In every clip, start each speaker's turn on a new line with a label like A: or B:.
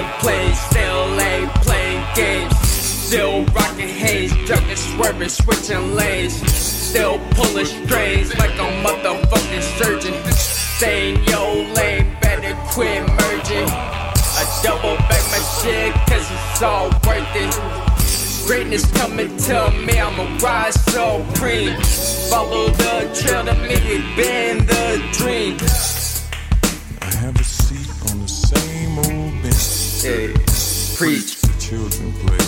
A: rolling plays, still ain't playing games. Still rocking haze, ducking, swerving, switching lanes. Still pulling strings like a motherfucking surgeon. Saying yo lame, better quit merging. I double back my shit cause it's all worth it. Greatness coming to me, I'ma rise supreme. Follow the trail to me, it been the dream.
B: I have a seat on the same old.
A: Hey, preach.
B: The children play.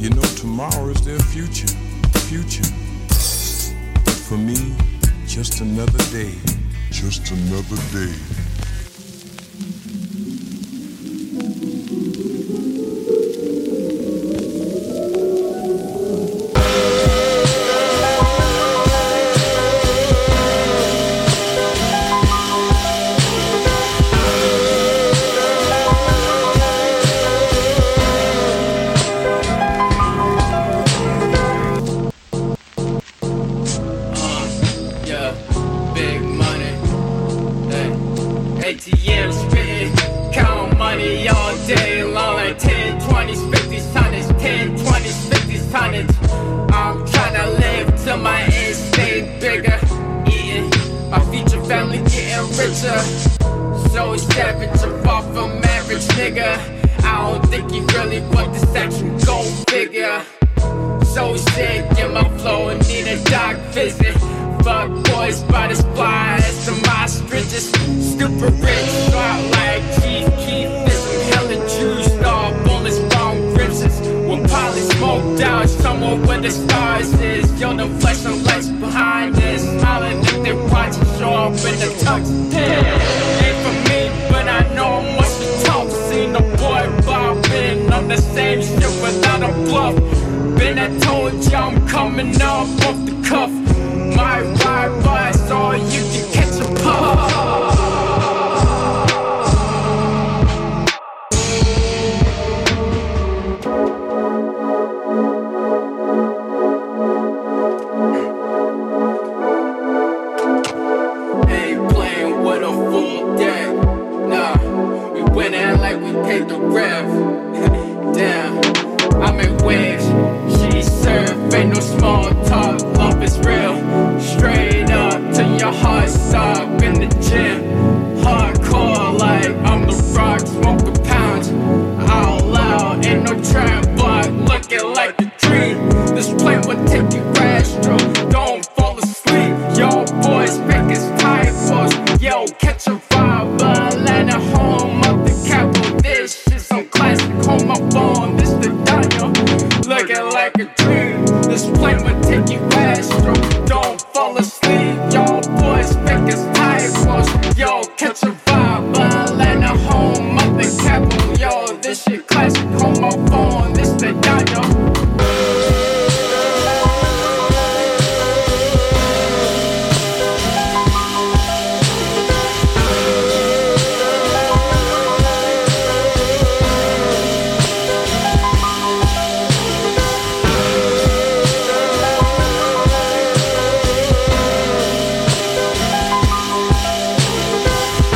B: you know tomorrow is their future. Future. But for me, just another day. Just another day.
A: Richer. So savage, I'm far from average nigga. I don't think he really want this action, go figure. So sick in my flow and need a doc visit. Fuck boys the fly as the ostriches. Stupid rich, shot like Keef. This some hella juice, star bullets, bomb grips. When poly smoked out, somewhere where the stars is. Yo, the flesh and lights behind this. Smiling they watch it show up in the tux. Yeah, ain't for me, but I know much to talk. Seen the boy bobbing on the same shit without a bluff. Been I told you I'm coming up off the cuff. My paid the rev. Damn, I'm in waves. She serve, ain't no small talk. Love is real. Straight up to your heart stop in the gym. Hardcore like I'm the rock, smoking pounds. Out loud, ain't no trap block, looking like a dream. This plane will take you astral. Don't fall asleep, y'all boys on my phone, this the diner. Looking like a dream. This plane will take you faster. don't fall asleep.